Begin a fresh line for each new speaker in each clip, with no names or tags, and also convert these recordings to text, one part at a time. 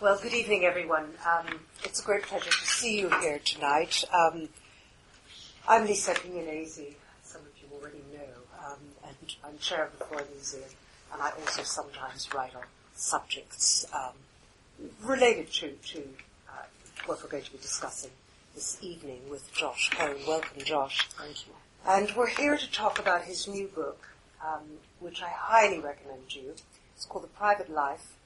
Well, good evening, everyone. Um, it's a great pleasure to see you here tonight. Um, I'm Lisa Appignanesi, some of you already know, um, and I'm chair of the Freud Museum, and I also sometimes write on subjects um, related to, to uh, what we're going to be discussing this evening with Josh Cohen. Welcome, Josh.
Thank you.
And we're here to talk about his new book, um, which I highly recommend to you. It's called The Private Life,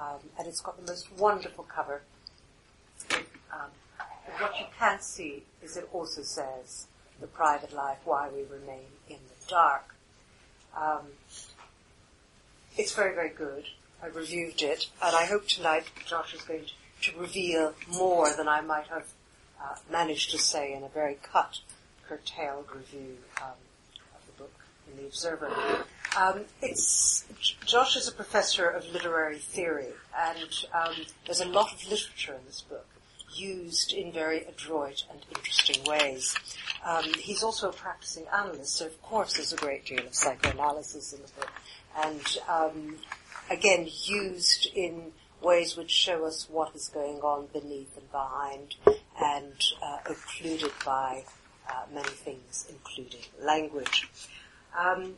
um, and it's got the most wonderful cover. Um, what you can't see is it also says The Private Life, Why We Remain in the Dark. Um, it's very, very good. I reviewed it, and I hope tonight Josh is going to, to reveal more than I might have uh, managed to say in a very cut, curtailed review um, of the book in the Observer. Um, it's Josh is a professor of literary theory, and um, there's a lot of literature in this book used in very adroit and interesting ways. Um, he's also a practicing analyst, so of course there's a great deal of psychoanalysis in the book, and um, again used in ways which show us what is going on beneath and behind, and uh, occluded by uh, many things, including language. Um,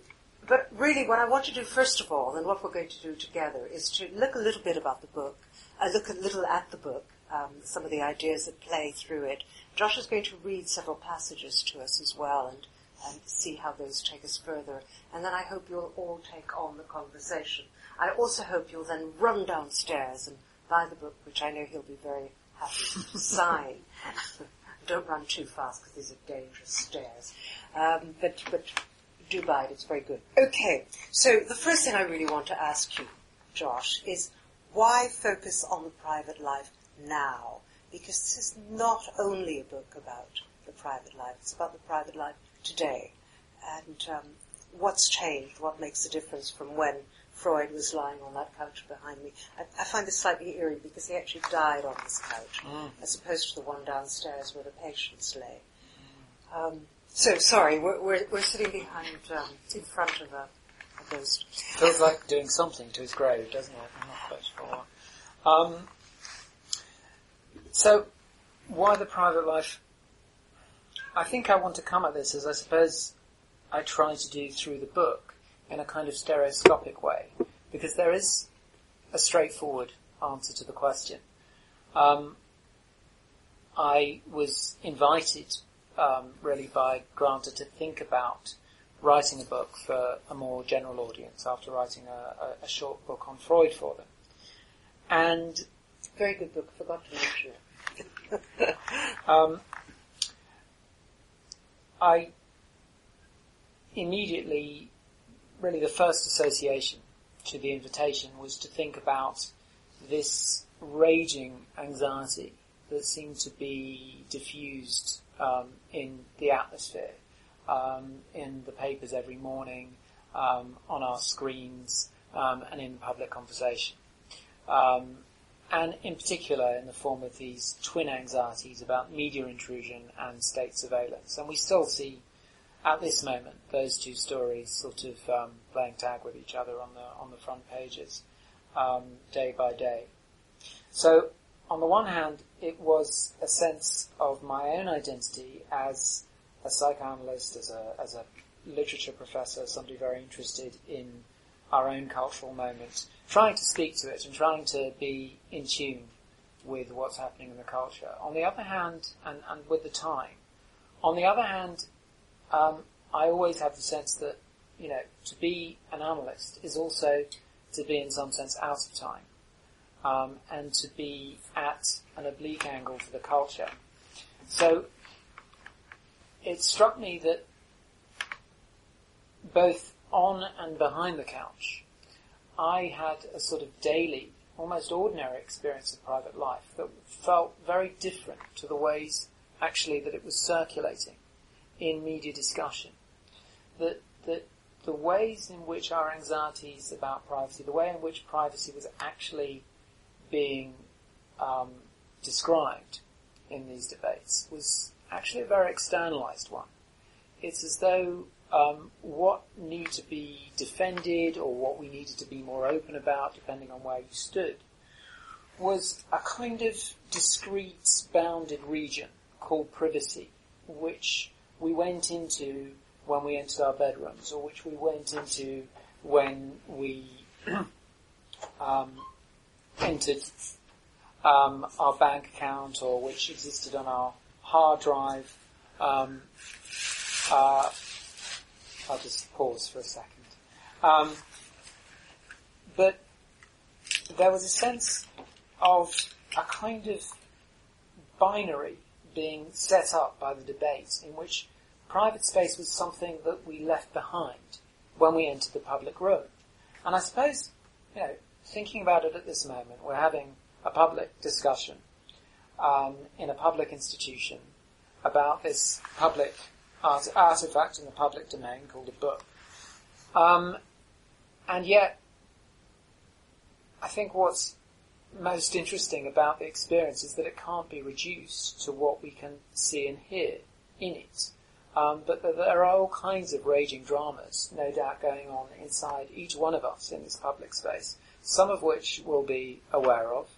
but really, what I want to do first of all, and what we're going to do together, is to look a little bit about the book, uh, look a little at the book, um, some of the ideas that play through it. Josh is going to read several passages to us as well, and and see how those take us further. And then I hope you'll all take on the conversation. I also hope you'll then run downstairs and buy the book, which I know he'll be very happy to sign. Don't run too fast because these are dangerous stairs. Um, but but do buy it; it's very good. Okay, so the first thing I really want to ask you, Josh, is why focus on the private life now? Because this is not only a book about the private life; it's about the private life today, and um, what's changed, what makes the difference from when Freud was lying on that couch behind me. I, I find this slightly eerie because he actually died on this couch,
Mm.
as opposed to the one downstairs where the patients lay. Um, so sorry, we're, we're, we're sitting behind, um, in front of a, a ghost.
Feels like doing something to his grave, doesn't it? I'm not quite sure. Um, so, why the private life? I think I want to come at this as I suppose I try to do through the book in a kind of stereoscopic way, because there is a straightforward answer to the question. Um, I was invited um, really by Granta to think about writing a book for a more general audience after writing a, a, a short book on Freud for them. And
Very good book, forgot to mention it.
um, I immediately, really the first association to the invitation was to think about this raging anxiety that seemed to be diffused um, in the atmosphere, um, in the papers every morning, um, on our screens, um, and in public conversation. And in particular in the form of these twin anxieties about media intrusion and state surveillance. And we still see at this moment those two stories sort of um, playing tag with each other on the on the front pages um, day by day. So on the one hand, it was a sense of my own identity as a psychoanalyst, as a as a literature professor, somebody very interested in our own cultural moment, trying to speak to it and trying to be in tune with what's happening in the culture. On the other hand, and, and with the time, on the other hand, um, I always have the sense that, you know, to be an analyst is also to be in some sense out of time, um, and to be at an oblique angle for the culture. So, it struck me that both on and behind the couch, I had a sort of daily, almost ordinary experience of private life that felt very different to the ways actually that it was circulating in media discussion. That, that the ways in which our anxieties about privacy, the way in which privacy was actually being um, described in these debates was actually a very externalized one. It's as though um, what needed to be defended or what we needed to be more open about, depending on where you stood, was a kind of discrete, bounded region called privacy, which we went into when we entered our bedrooms, or which we went into when we um, entered um, our bank account, or which existed on our hard drive. Um, uh, I'll just pause for a second. Um, but there was a sense of a kind of binary being set up by the debate in which private space was something that we left behind when we entered the public room. And I suppose, you know, thinking about it at this moment, we're having a public discussion um, in a public institution about this public art- artifact in the public domain called a book. Um, and yet, I think what's most interesting about the experience is that it can't be reduced to what we can see and hear in it. Um, but there are all kinds of raging dramas, no doubt, going on inside each one of us in this public space. Some of which we'll be aware of,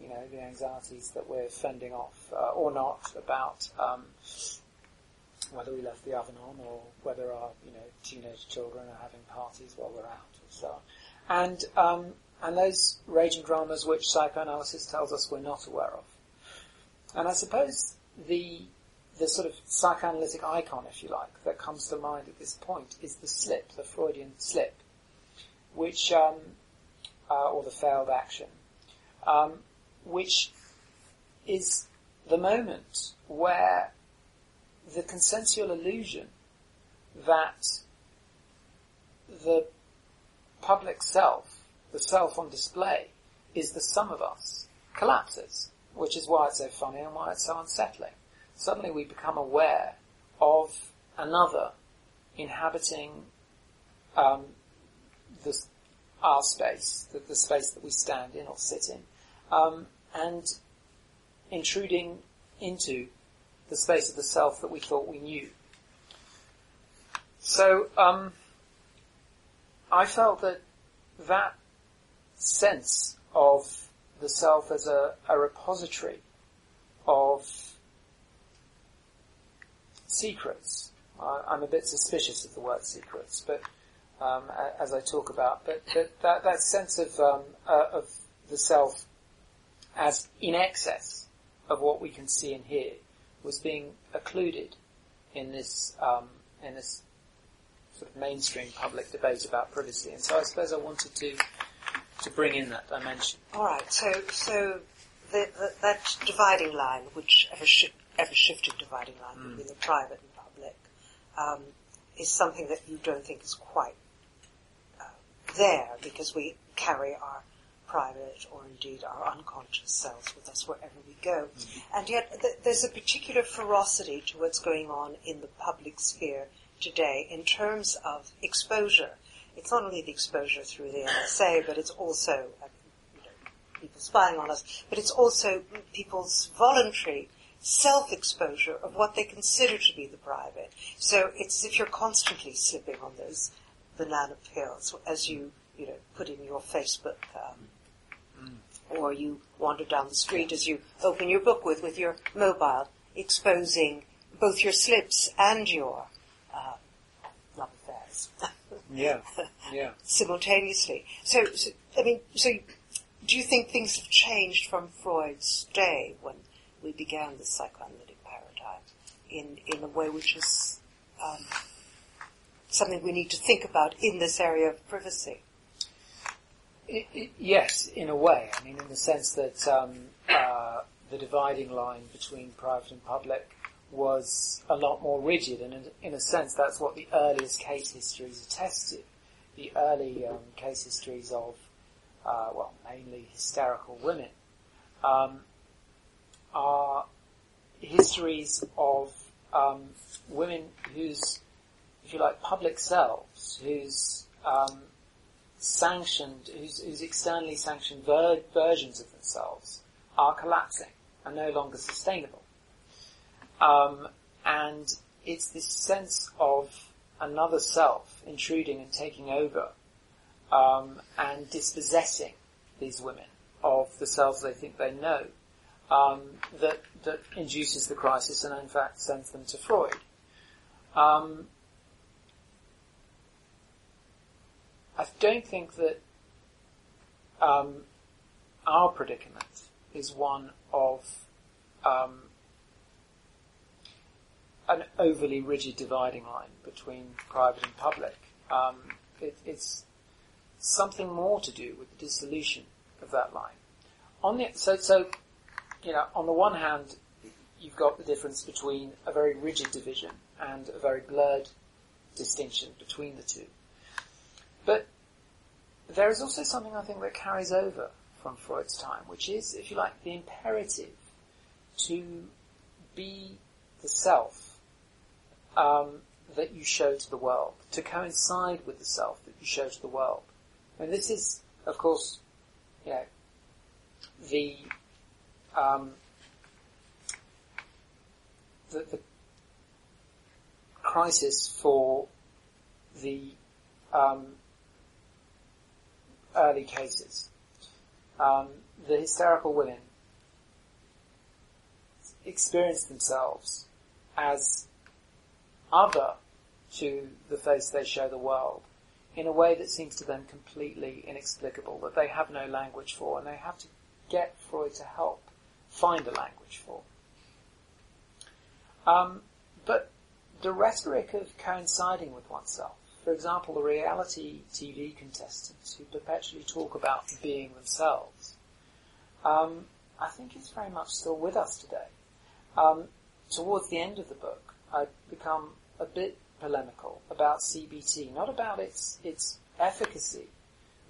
you know, the anxieties that we're fending off uh, or not about um, whether we left the oven on or whether our, you know, teenage children are having parties while we're out or so on. And um, and those raging dramas which psychoanalysis tells us we're not aware of. And I suppose the the sort of psychoanalytic icon, if you like, that comes to mind at this point is the slip, the Freudian slip, which, um, uh, or the failed action, um, which is the moment where the consensual illusion that the public self, the self on display, is the sum of us, collapses, which is why it's so funny and why it's so unsettling. Suddenly we become aware of another inhabiting um, our space, the, the, space that we stand in or sit in, um, and intruding into the space of the self that we thought we knew. So um, I felt that that sense of the self as a, a repository of secrets. I'm a bit suspicious of the word secrets, but um, as I talk about, but, but that, that sense of um, uh, of the self as in excess of what we can see and hear was being occluded in this um, in this sort of mainstream public debate about privacy, and so I suppose I wanted to to bring in that dimension.
All right, so so the, the, that dividing line, which ever sh- ever shifting dividing line mm. between the private and public, um, is something that you don't think is quite there because we carry our private or indeed our unconscious selves with us wherever we go. Mm. And yet th- there's a particular ferocity to what's going on in the public sphere today in terms of exposure. It's not only the exposure through the NSA, but it's also uh, you know, people spying on us, but it's also people's voluntary self-exposure of what they consider to be the private. So it's as if you're constantly slipping on those banana pills as you, you know, put in your Facebook, um, mm. or you wander down the street as you open your book with, with your mobile, exposing both your slips and your, uh, love affairs.
yeah, yeah.
Simultaneously. So, so, I mean, so do you think things have changed from Freud's day when we began the psychoanalytic paradigm in, in a way which is um, something we need to think about in this area of privacy.
It, it, yes, in a way. I mean, in the sense that um, uh, the dividing line between private and public was a lot more rigid, and in, in a sense, that's what the earliest case histories attested. The early um, case histories of, uh, well, mainly hysterical women, um, are histories of um, women whose, if you like, public selves, whose um, sanctioned, whose, whose, externally sanctioned ver- versions of themselves are collapsing, are no longer sustainable. Um, and it's this sense of another self intruding and taking over um, and dispossessing these women of the selves they think they know um, that that induces the crisis and in fact sends them to Freud. Um, I don't think that um, our predicament is one of um, an overly rigid dividing line between private and public. Um, it, it's something more to do with the dissolution of that line. On the so so, you know, on the one hand, you've got the difference between a very rigid division and a very blurred distinction between the two. But there is also something I think that carries over from Freud's time, which is, if you like, the imperative to be the self um, that you show to the world, to coincide with the self that you show to the world. And this is, of course, you know, the, um, the, the crisis for the um, early cases. Um, the hysterical women experience themselves as other to the face they show the world in a way that seems to them completely inexplicable, that they have no language for, and they have to get Freud to help find a language for. Um, but the rhetoric of coinciding with oneself, for example, the reality TV contestants who perpetually talk about being themselves, um, I think is very much still with us today. Um, towards the end of the book, I become a bit polemical about CBT, not about its its efficacy,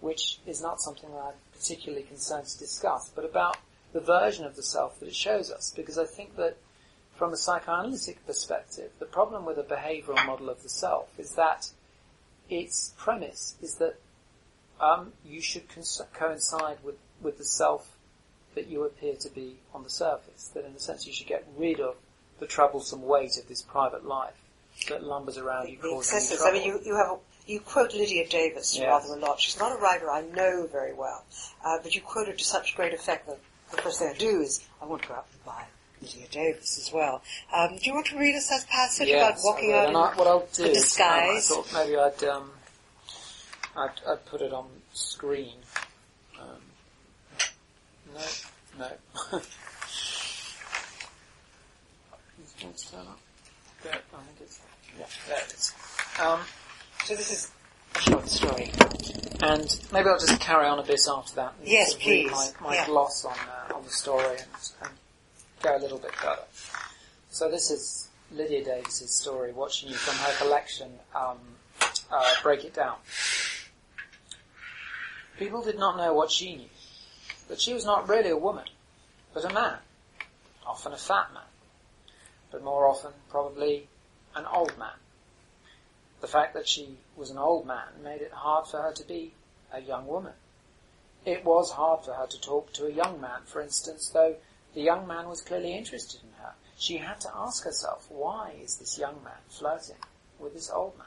which is not something that I'm particularly concerned to discuss, but about the version of the self that it shows us, because I think that from a psychoanalytic perspective, the problem with a behavioral model of the self is that its premise is that um, you should cons- coincide with, with the self that you appear to be on the surface. That in a sense you should get rid of the troublesome weight of this private life that lumbers around you,
the
causing you
excesses.
trouble.
I mean, you, you have a, you quote Lydia Davis
Yes.
rather a lot. She's not a writer I know very well, uh, but you quote her to such great effect that the first thing I do is I want to go out and buy Lydia Davis as well. Um, do you want to read us that passage about walking out in
I, what I'll do
the
is, um, I thought maybe I'd, um, I'd, I'd put it on screen. Um, no, no. Turn up? There, I think it's, yeah, there it is. Um,
So this is a short story.
and maybe I'll just carry on a bit after that. and
Yes, please.
My, my
Yeah.
gloss on, uh, on the story and, and go a little bit further. So this is Lydia Davis's story, watching you from her collection, um, uh, Break It Down. People did not know what she knew, that she was not really a woman, but a man, often a fat man, but more often probably an old man. The fact that she was an old man made it hard for her to be a young woman. It was hard for her to talk to a young man, for instance, though the young man was clearly interested in her. She had to ask herself, why is this young man flirting with this old man?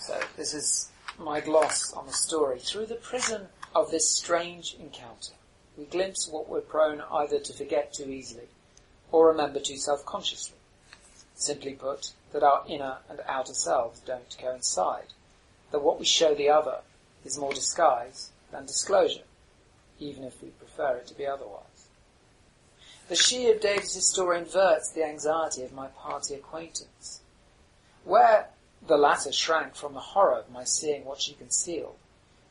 So this is my gloss on the story. Through the prism of this strange encounter, we glimpse what we're prone either to forget too easily or remember too self-consciously. Simply put, that our inner and outer selves don't coincide, that what we show the other is more disguise than disclosure, even if we prefer it to be otherwise. The she of Davis's story inverts the anxiety of my party acquaintance. Where the latter shrank from the horror of my seeing what she concealed,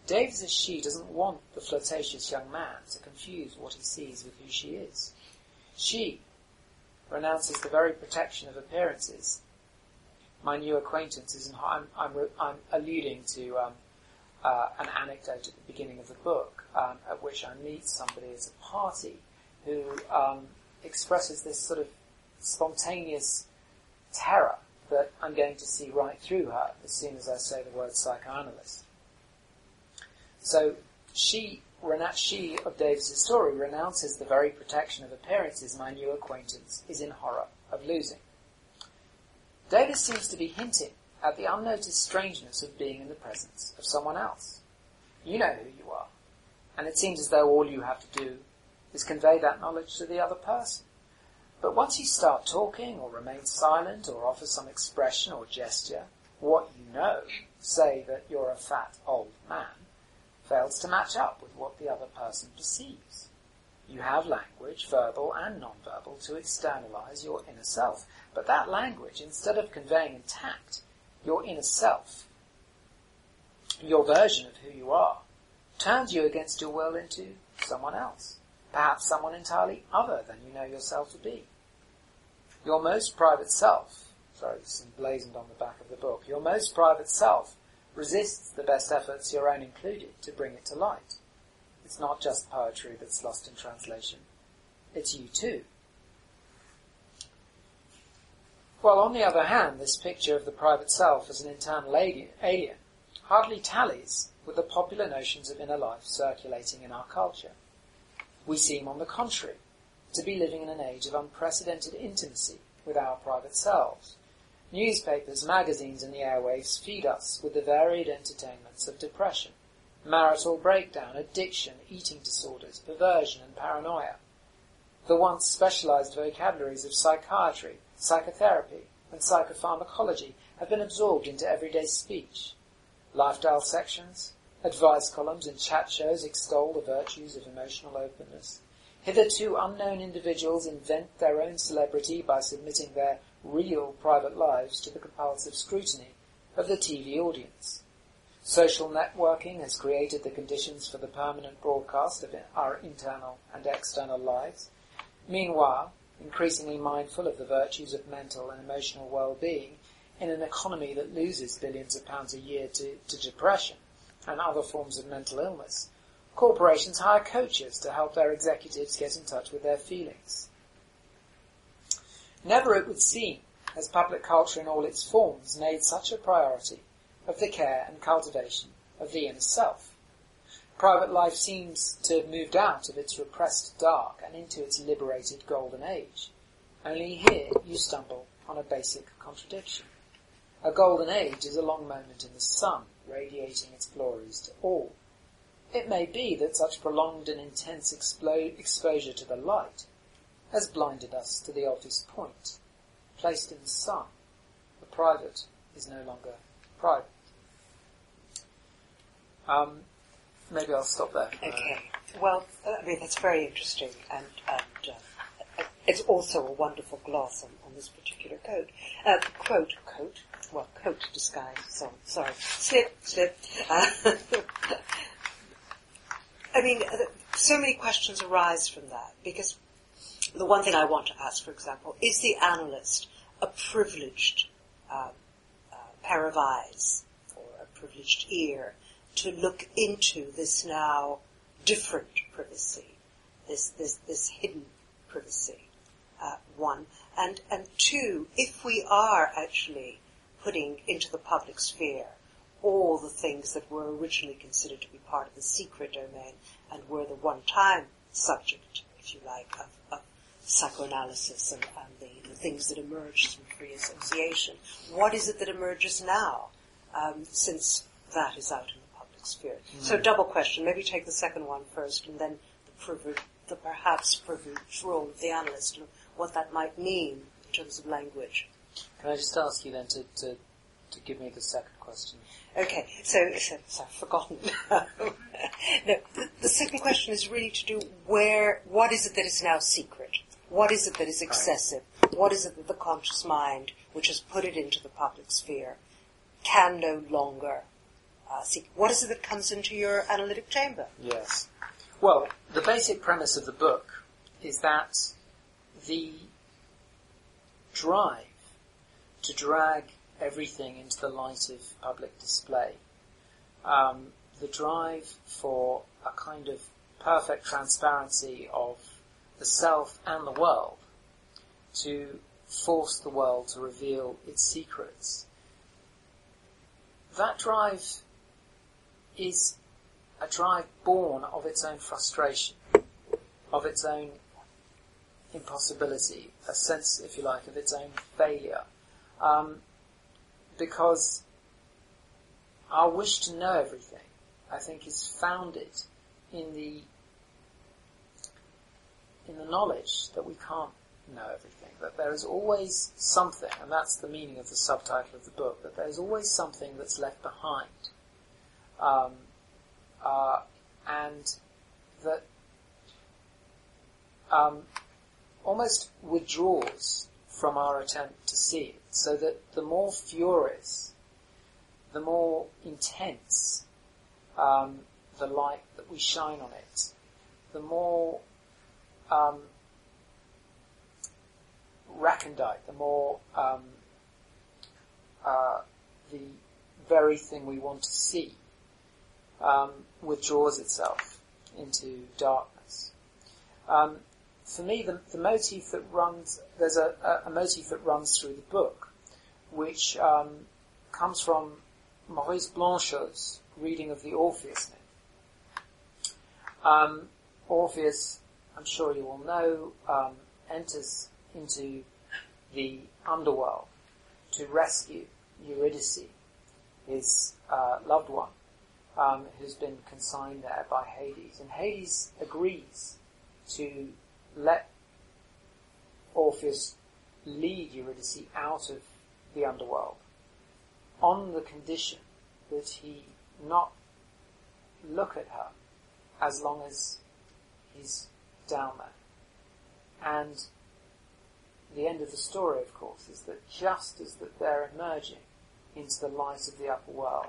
Davis's she doesn't want the flirtatious young man to confuse what he sees with who she is. She renounces the very protection of appearances. My new acquaintance is in, I'm, I'm, I'm alluding to um, uh, an anecdote at the beginning of the book, um, at which I meet somebody at a party who um, expresses this sort of spontaneous terror that I'm going to see right through her as soon as I say the word psychoanalyst. So she, rena- she of Davis's story renounces the very protection of appearances my new acquaintance is in horror of losing. Davis seems to be hinting at the unnoticed strangeness of being in the presence of someone else. You know who you are, And it seems as though all you have to do is convey that knowledge to the other person. But once you start talking or remain silent or offer some expression or gesture, what you know, say that you're a fat old man, fails to match up with what the other person perceives. You have language, verbal and non-verbal, to externalize your inner self. But that language, instead of conveying intact your inner self, your version of who you are, turns you against your will into someone else. Perhaps someone entirely other than you know yourself to be. Your most private self, sorry, this is emblazoned on the back of the book, your most private self resists the best efforts, your own included, to bring it to light. It's not just poetry that's lost in translation. It's you too. While on the other hand, this picture of the private self as an internal alien hardly tallies with the popular notions of inner life circulating in our culture. We seem, on the contrary, to be living in an age of unprecedented intimacy with our private selves. Newspapers, magazines, and the airwaves feed us with the varied entertainments of depression, marital breakdown, addiction, eating disorders, perversion, and paranoia. The once specialized vocabularies of psychiatry, psychotherapy, and psychopharmacology have been absorbed into everyday speech. Lifestyle sections, advice columns, and chat shows extol the virtues of emotional openness. Hitherto unknown individuals invent their own celebrity by submitting their real private lives to the compulsive scrutiny of the TV audience. Social networking has created the conditions for the permanent broadcast of our internal and external lives. Meanwhile, increasingly mindful of the virtues of mental and emotional well-being in an economy that loses billions of pounds a year to, to depression and other forms of mental illness, corporations hire coaches to help their executives get in touch with their feelings. Never, it would seem, has public culture in all its forms made such a priority of the care and cultivation of the inner self. Private life seems to have moved out of its repressed dark and into its liberated golden age. Only here you stumble on a basic contradiction. A golden age is a long moment in the sun, radiating its glories to all. It may be that such prolonged and intense exposure to the light has blinded us to the obvious point. Placed in the sun, the private is no longer private. Um, maybe I'll stop there.
Okay. Well, I mean, that's very interesting, and, and uh, it's also a wonderful gloss on this particular quote. Uh, quote, quote, well, coat disguise, so, sorry, slip, slip. Uh, I mean, so many questions arise from that because the one thing I want to ask, for example, is the analyst a privileged um, uh, pair of eyes or a privileged ear to look into this now different privacy, this this this hidden privacy? Uh, one and and two, if we are actually putting into the public sphere all the things that were originally considered to be part of the secret domain and were the one-time subject, if you like, of, of psychoanalysis and, and the, the, things that emerged from free association. What is it that emerges now, um, since that is out in the public sphere? Mm. So double question. Maybe take the second one first, and then the, privilege, the perhaps privileged role of the analyst, and what that might mean in terms of language.
Can I just ask you then to, to, to give me the second question?
Okay, so, so, so I've forgotten. no, the, the, second question is really to do where, what is it that is now secret? What is it that is excessive? What is it that the conscious mind, which has put it into the public sphere, can no longer uh, see? What is it that comes into your analytic chamber?
Yes. Well, the basic premise of the book is that the drive to drag everything into the light of public display. Um, the drive for a kind of perfect transparency of the self and the world to force the world to reveal its secrets. That drive is a drive born of its own frustration, of its own impossibility, a sense, if you like, of its own failure. Um, because our wish to know everything, I think, is founded in the in the knowledge that we can't know everything, that there is always something, and that's the meaning of the subtitle of the book, that there's always something that's left behind. Um, uh, and that um, almost withdraws from our attempt to see it, so that the more furious, the more intense um, the light that we shine on it, the more um, recondite, the more um, uh, the very thing we want to see um, withdraws itself into darkness. Um, for me, the, the, motif that runs there's a, a, a, motif that runs through the book, which um, comes from Maurice Blanchot's reading of the Orpheus myth. Um, Orpheus, I'm sure you all know, um, enters into the underworld to rescue Eurydice, his uh, loved one, um, who's been consigned there by Hades. And Hades agrees to let Orpheus lead Eurydice out of the underworld on the condition that he not look at her as long as he's down there. And the end of the story, of course, is that just as that they're emerging into the light of the upper world,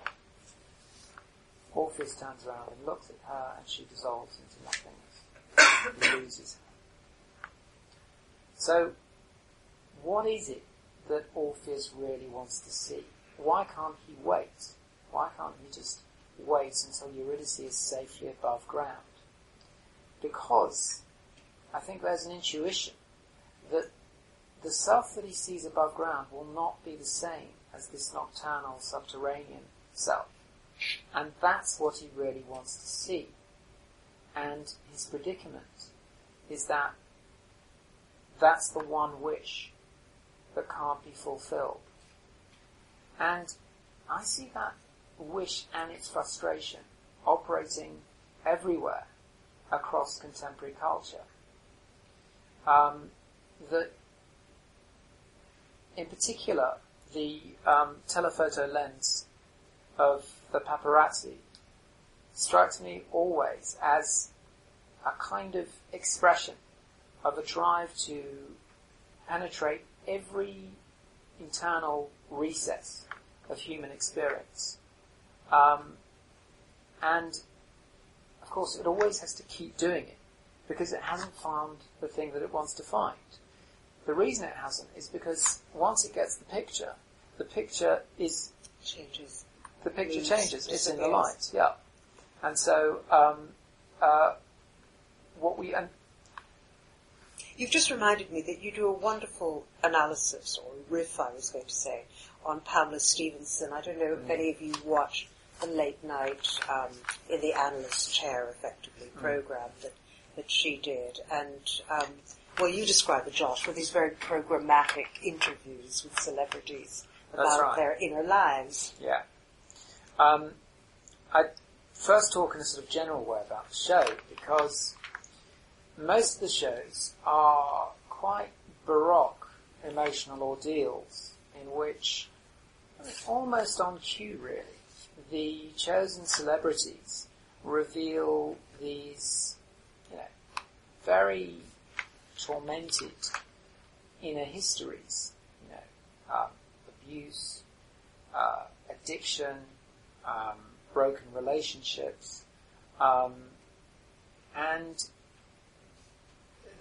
Orpheus turns around and looks at her and she dissolves into nothingness. he loses her. So, what is it that Orpheus really wants to see? Why can't he wait? Why can't he just wait until Eurydice is safely above ground? Because I think there's an intuition that the self that he sees above ground will not be the same as this nocturnal subterranean self. And that's what he really wants to see. And his predicament is that that's the one wish that can't be fulfilled. And I see that wish and its frustration operating everywhere across contemporary culture. Um, that, in particular, the um, telephoto lens of the paparazzi strikes me always as a kind of expression of a drive to penetrate every internal recess of human experience. Um, and of course, it always has to keep doing it because it hasn't found the thing that it wants to find. The reason it hasn't is because once it gets the picture, the picture is
changes.
The picture changes. It's in the light. Yeah. And so, um, uh, what we and
You've just reminded me that you do a wonderful analysis, or riff I was going to say, on Pamela Stephenson. I don't know if mm. any of you watch the late night, um, in the analyst chair effectively mm. program that, that she did. And, um, well, you describe it, Josh, with these very programmatic interviews with celebrities about
right.
their inner lives.
Yeah. Um, I first talk in a sort of general way about the show because most of the shows are quite baroque emotional ordeals in which, almost on cue really, the chosen celebrities reveal these, you know, very tormented inner histories, you know, um, abuse, uh, addiction, um, broken relationships, um, and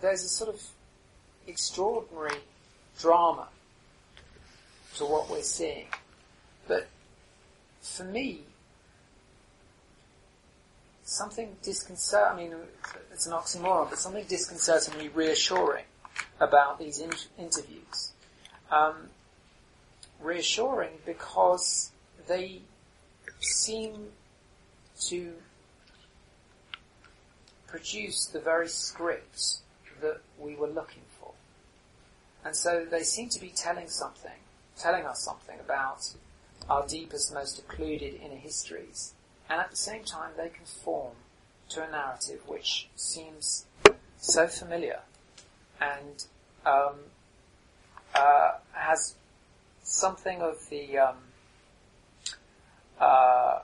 there's a sort of extraordinary drama to what we're seeing. But for me, something disconcert, I mean, it's an oxymoron, but something disconcertingly reassuring about these in- interviews. Um, reassuring because they seem to produce the very scripts that we were looking for. And so they seem to be telling something, telling us something about our deepest, most occluded inner histories. And at the same time, they conform to a narrative which seems so familiar and um, uh, has something of the um, uh,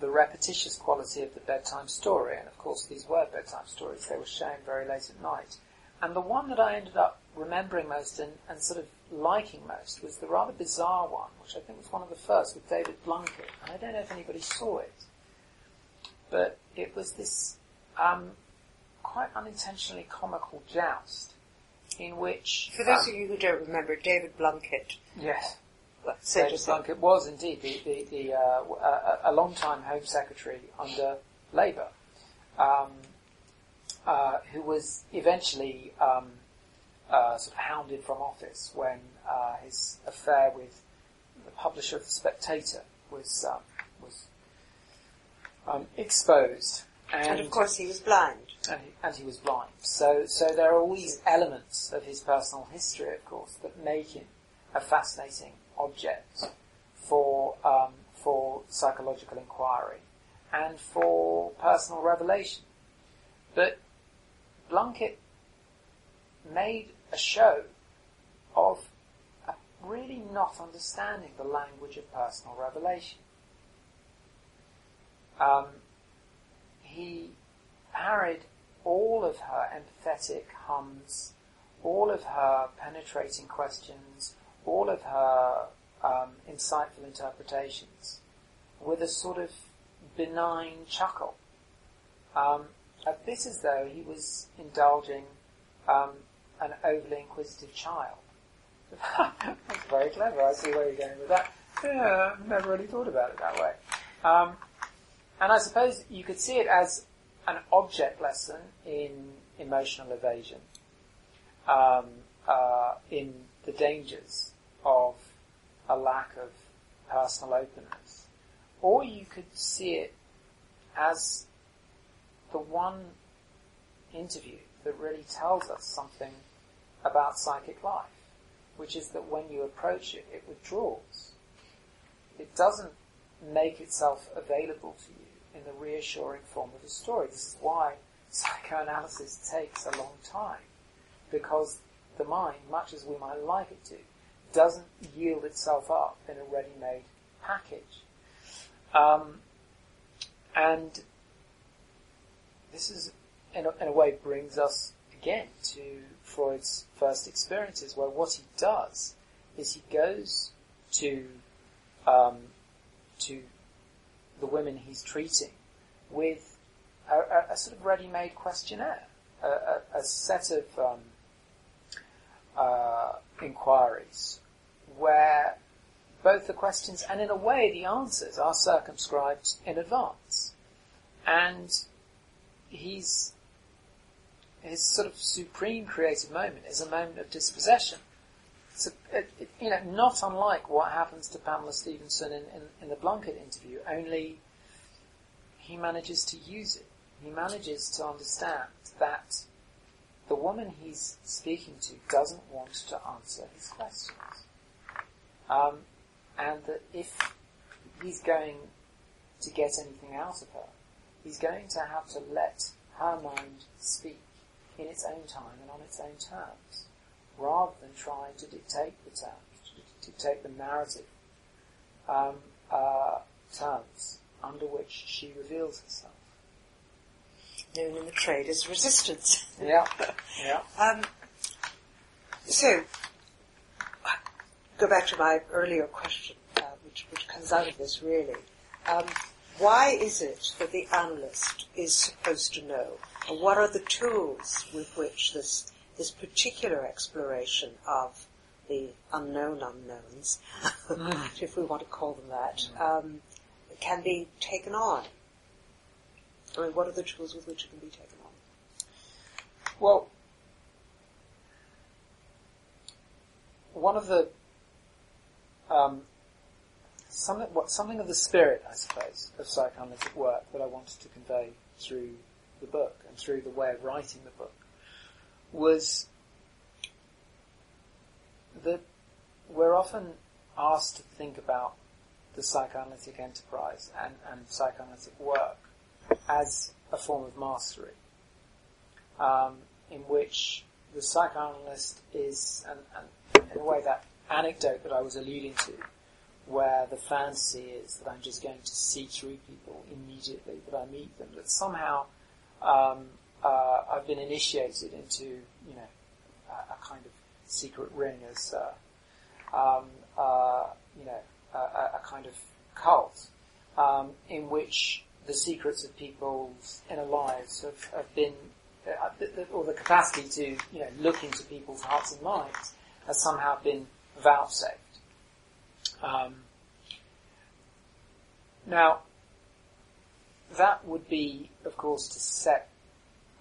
the repetitious quality of the bedtime story. And of course, these were bedtime stories; they were shown very late at night. And the one that I ended up remembering most and, and sort of liking most was the rather bizarre one, which I think was one of the first with David Blunkett. And I don't know if anybody saw it, but it was this um, quite unintentionally comical joust in which.
For those
um,
of you who don't remember, David Blunkett,
yes,
say
David Blunkett was indeed the, the, the uh, a, a long-time Home Secretary under Labour, um, uh, who was eventually um, uh, sort of hounded from office when uh, his affair with the publisher of the Spectator was um, was um, exposed, and,
and of course he was blind.
and he, and he was blind. So, so there are all these elements of his personal history, of course, that make him a fascinating object for um, for psychological inquiry and for personal revelation. But Blunkett made a show of really not understanding the language of personal revelation. Um, he parried all of her empathetic hums, all of her penetrating questions, all of her um, insightful interpretations with a sort of benign chuckle. Um, a bit as though he was indulging um, an overly inquisitive child. That's very clever. I see where you're going with that. Yeah, I've never really thought about it that way. Um, and I suppose you could see it as an object lesson in emotional evasion, um, uh, in the dangers of a lack of personal openness. Or you could see it as the one interview that really tells us something about psychic life, which is that when you approach it, it withdraws. It doesn't make itself available to you in the reassuring form of a story. This is why psychoanalysis takes a long time, because the mind, much as we might like it to, doesn't yield itself up in a ready-made package. Um, and this is, in a, in a way, brings us again to Freud's first experiences, where what he does is he goes to um, to the women he's treating with a, a, a sort of ready-made questionnaire, a, a set of um, uh, inquiries where both the questions and in a way the answers are circumscribed in advance. And he's, his sort of supreme creative moment is a moment of dispossession. It's it, it, you know, not unlike what happens to Pamela Stephenson in, in, in the Blunkett interview, only he manages to use it. He manages to understand that the woman he's speaking to doesn't want to answer his questions. Um, and that if he's going to get anything out of her, he's going to have to let her mind speak in its own time and on its own terms, rather than try to dictate the terms, to dictate the narrative um, uh, terms under which she reveals herself.
Known in the trade as resistance.
Yeah, yeah.
Um, so, go back to my earlier question, uh, which, which comes out of this really. Um, why is it that the analyst is supposed to know? And what are the tools with which this, this particular exploration of the unknown unknowns, if we want to call them that, um, can be taken on? I mean, what are the tools with which it can be taken on?
Well, one of the um, something, what, something of the spirit, I suppose, of psychoanalytic work that I wanted to convey through the book and through the way of writing the book was that we're often asked to think about the psychoanalytic enterprise and, and psychoanalytic work as a form of mastery, um, in which the psychoanalyst is, and, and in a way that anecdote that I was alluding to, where the fantasy is that I'm just going to see through people immediately that I meet them, that somehow um, uh, I've been initiated into, you know, a, a kind of secret ring as, uh, um, uh, you know, a, a, kind of cult um, in which the secrets of people's inner lives have, have been, uh, or the capacity to, you know, look into people's hearts and minds has somehow been vouchsafed. Um, now, that would be, of course, to set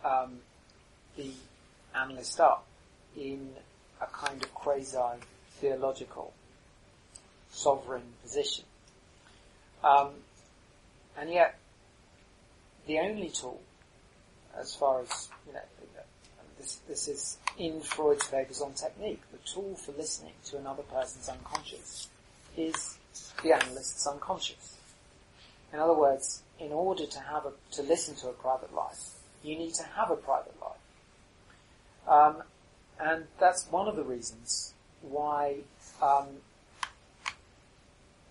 um, the analyst up in a kind of quasi-theological sovereign position. Um, and yet, the only tool, as far as, you know, this, this is in Freud's papers on technique, the tool for listening to another person's unconscious is the analyst's unconscious. In other words, in order to have a, to listen to a private life, you need to have a private life. Um, and that's one of the reasons why, um,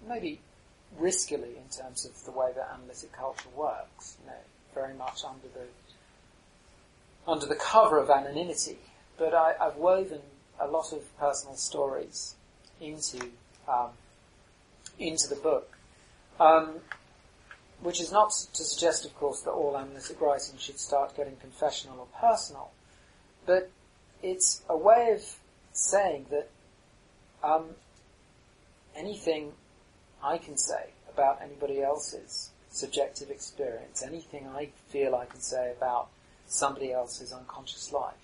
maybe riskily in terms of the way that analytic culture works, you know, very much under the under the cover of anonymity. But I, have woven a lot of personal stories into um, into the book, um, which is not to suggest, of course, that all analytic writing should start getting confessional or personal, but it's a way of saying that um, anything I can say about anybody else's subjective experience, anything I feel I can say about somebody else's unconscious life,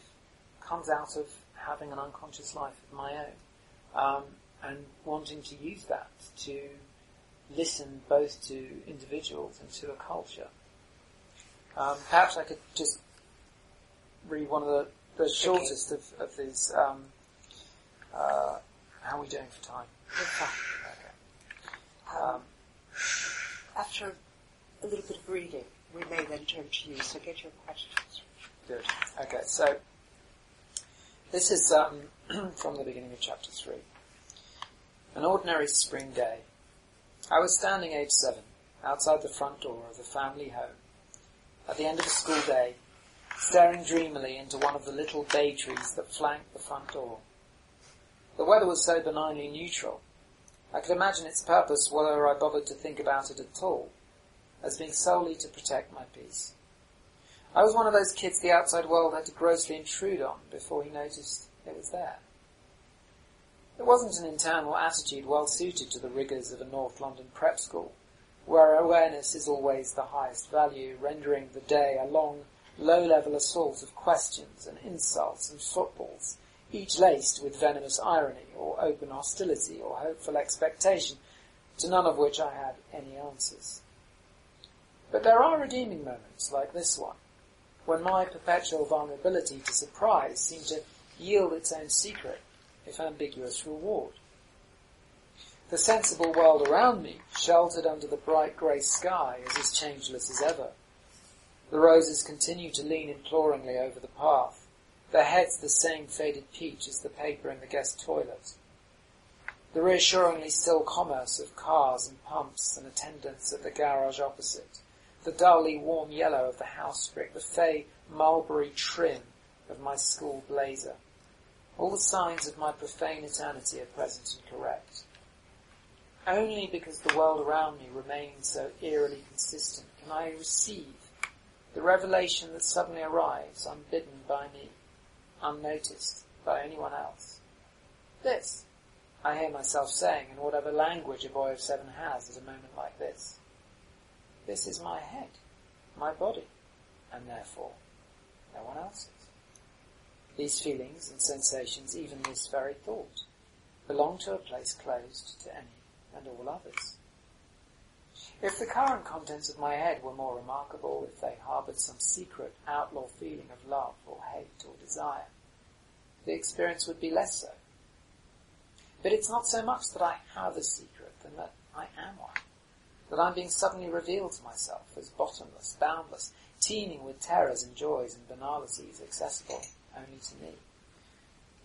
comes out of having an unconscious life of my own, um, and wanting to use that to listen both to individuals and to a culture. Um, perhaps I could just read one of the, the shortest of, of these. Um, uh, how are we doing for time?
Okay. Um, after a little bit of reading, we may then turn to you. So get your questions.
Good. Okay. So this is um, from the beginning of chapter three. An ordinary spring day. I was standing age seven, outside the front door of the family home, at the end of a school day, staring dreamily into one of the little bay trees that flanked the front door. The weather was so benignly neutral, I could imagine its purpose whether I bothered to think about it at all, as being solely to protect my peace. I was one of those kids the outside world had to grossly intrude on before he noticed it was there. It wasn't an internal attitude well suited to the rigours of a North London prep school, where awareness is always the highest value, rendering the day a long, low-level assault of questions and insults and footballs, each laced with venomous irony or open hostility or hopeful expectation, to none of which I had any answers. But there are redeeming moments like this one, when my perpetual vulnerability to surprise seemed to yield its own secret if ambiguous reward. The sensible world around me, sheltered under the bright grey sky, is as changeless as ever. The roses continue to lean imploringly over the path, their heads the same faded peach as the paper in the guest toilet. The reassuringly still commerce of cars and pumps and attendants at the garage opposite, the dully warm yellow of the house brick, the fey mulberry trim of my school blazer. All the signs of my profane eternity are present and correct. Only because the world around me remains so eerily consistent can I receive the revelation that suddenly arrives unbidden by me, unnoticed by anyone else. This, I hear myself saying in whatever language a boy of seven has at a moment like this. This is my head, my body, and therefore no one else's. These feelings and sensations, even this very thought, belong to a place closed to any and all others. If the current contents of my head were more remarkable, if they harboured some secret outlaw feeling of love or hate or desire, the experience would be less so. But it's not so much that I have a secret than that I am one. That I'm being suddenly revealed to myself as bottomless, boundless, teeming with terrors and joys and banalities accessible only to me.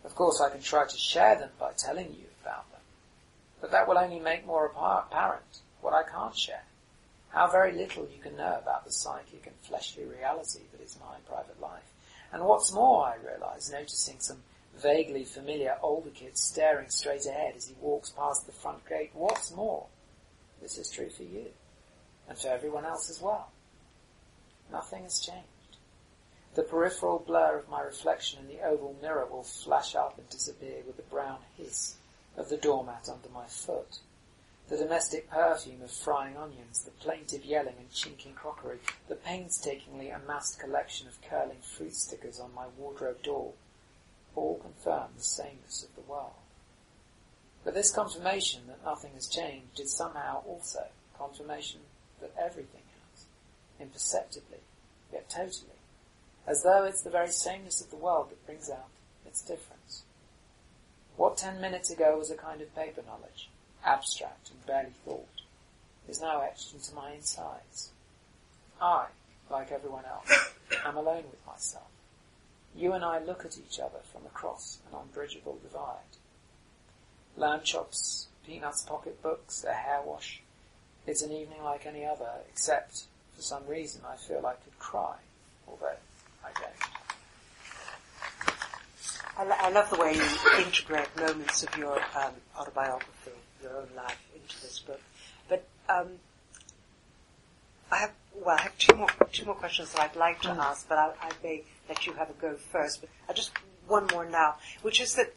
Of course, I can try to share them by telling you about them, but that will only make more apparent what I can't share. How very little you can know about the psychic and fleshly reality that is my private life. And what's more, I realise, noticing some vaguely familiar older kid staring straight ahead as he walks past the front gate, what's more, this is true for you, and for everyone else as well. Nothing has changed. The peripheral blur of my reflection in the oval mirror will flash up and disappear with the brown hiss of the doormat under my foot. The domestic perfume of frying onions, the plaintive yelling and chinking crockery, the painstakingly amassed collection of curling fruit stickers on my wardrobe door, all confirm the sameness of the world. But this confirmation that nothing has changed is somehow also confirmation that everything has, imperceptibly, yet totally, as though it's the very sameness of the world that brings out its difference. What ten minutes ago was a kind of paper knowledge, abstract and barely thought, is now etched into my insides. I, like everyone else, am alone with myself. You and I look at each other from across an unbridgeable divide. Lamb chops, peanuts, pocketbooks, a hair wash. It's an evening like any other, except for some reason I feel I could cry, although I
lo- I love the way you integrate moments of your um, autobiography, your own life, into this book. But um, I have well, I have two more two more questions that I'd like to
Mm.
ask, but I, I may let you have a go first. But I just one more now, which is that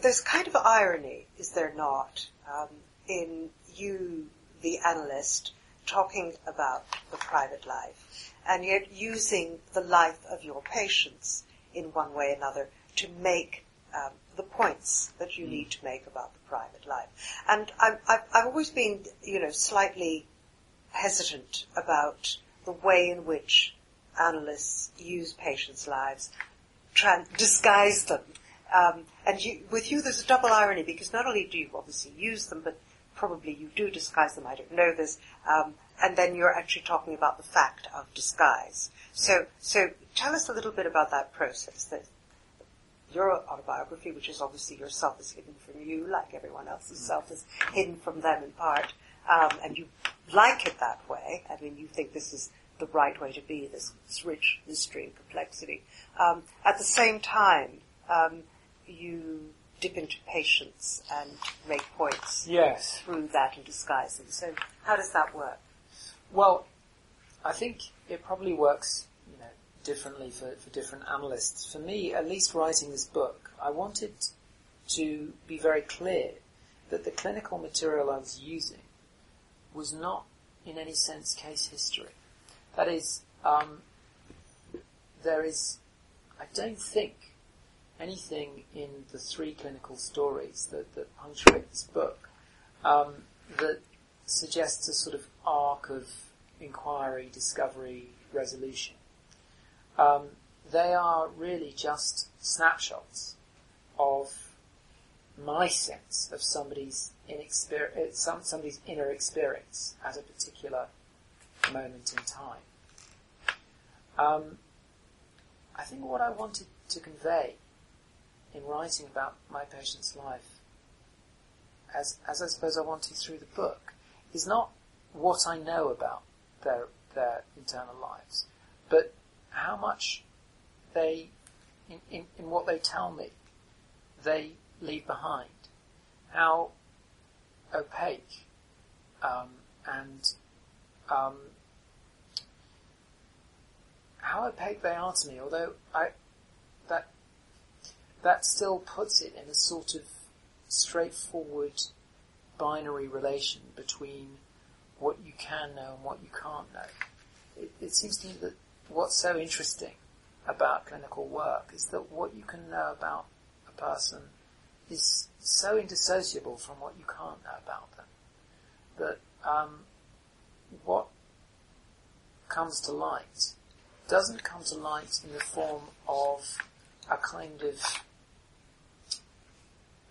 there's kind of irony, is there not, um, in you, the analyst, talking about the private life, and yet using the life of your patients in one way or another to make um, the points that you need to make about the private life. And I've, I've always been, you know, slightly hesitant about the way in which analysts use patients' lives, try and disguise them. Um, and you, with you, there's a double irony because not only do you obviously use them, but probably you do disguise them. I don't know this. Um, and then you're actually talking about the fact of disguise. So, so tell us a little bit about that process. That your autobiography, which is obviously yourself, is hidden from you, like everyone else's self is hidden from them in part, um, and you like it that way. I mean, you think this is the right way to be, this, this rich mystery and complexity. Um, at the same time, um, you dip into patients and make points
Yes.
through that and disguise them. So, how does that work?
Well, I think it probably works, you know, differently for, for different analysts. For me, at least writing this book, I wanted to be very clear that the clinical material I was using was not in any sense case history. That is, um, there is, I don't think, anything in the three clinical stories that, that punctuate this book um, that suggests a sort of arc of inquiry, discovery, resolution. Um, they are really just snapshots of my sense of somebody's inexper- some, somebody's inner experience at a particular moment in time. Um, I think what I wanted to convey in writing about my patient's life, as, as I suppose I wanted through the book, is not what I know about their, their internal lives, but how much they, in, in, in what they tell me, they leave behind. How opaque um, and um, how opaque they are to me. Although I that that still puts it in a sort of straightforward binary relation between what you can know and what you can't know. It, it seems to me that what's so interesting about clinical work is that what you can know about a person is so indissociable from what you can't know about them that um, what comes to light doesn't come to light in the form of a kind of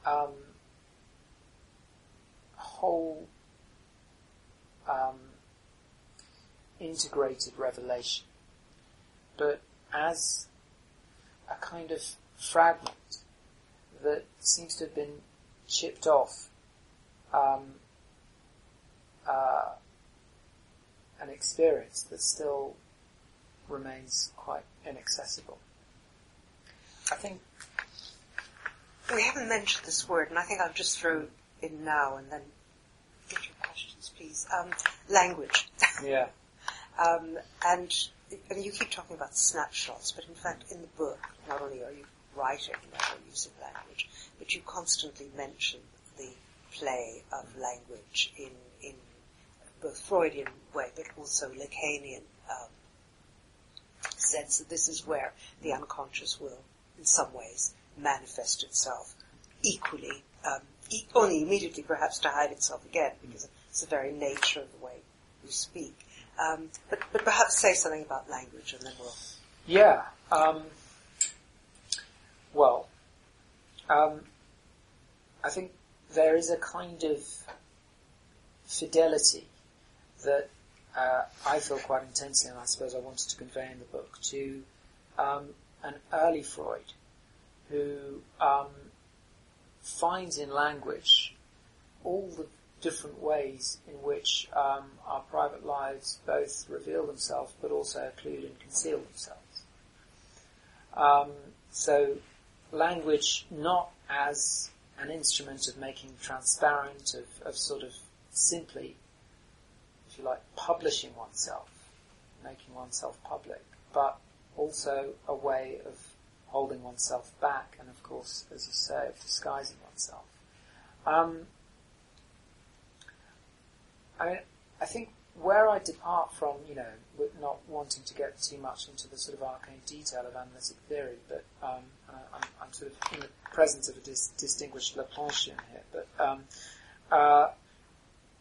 um, whole um, integrated revelation, but as a kind of fragment that seems to have been chipped off um, uh, an experience that still remains quite inaccessible. I think
we haven't mentioned this word, and I think I'll just throw in now and then your questions, please. Um, language.
Yeah.
um, and, and you keep talking about snapshots, but in fact, in the book, not only are you writing about use of language, but you constantly mention the play of language in in both Freudian way, but also Lacanian um, sense that this is where the unconscious will, in some ways, manifest itself equally, um, only immediately perhaps to hide itself again, because it's the very nature of the way we speak. Um, but, but perhaps say something about language and then we'll...
Yeah. Um, well, um, I think there is a kind of fidelity that uh, I feel quite intensely, and I suppose I wanted to convey in the book, to um, an early Freud who um, finds in language all the different ways in which um, our private lives both reveal themselves but also occlude and conceal themselves. Um, so language not as an instrument of making transparent, of, of sort of simply, if you like, publishing oneself, making oneself public, but also a way of holding oneself back and of course, as you say, of disguising oneself. Um, I, I think where I depart from, you know, not wanting to get too much into the sort of arcane detail of analytic theory, but um, I'm, I'm, sort of in the presence of a dis- distinguished Laplanchian here, but um, uh,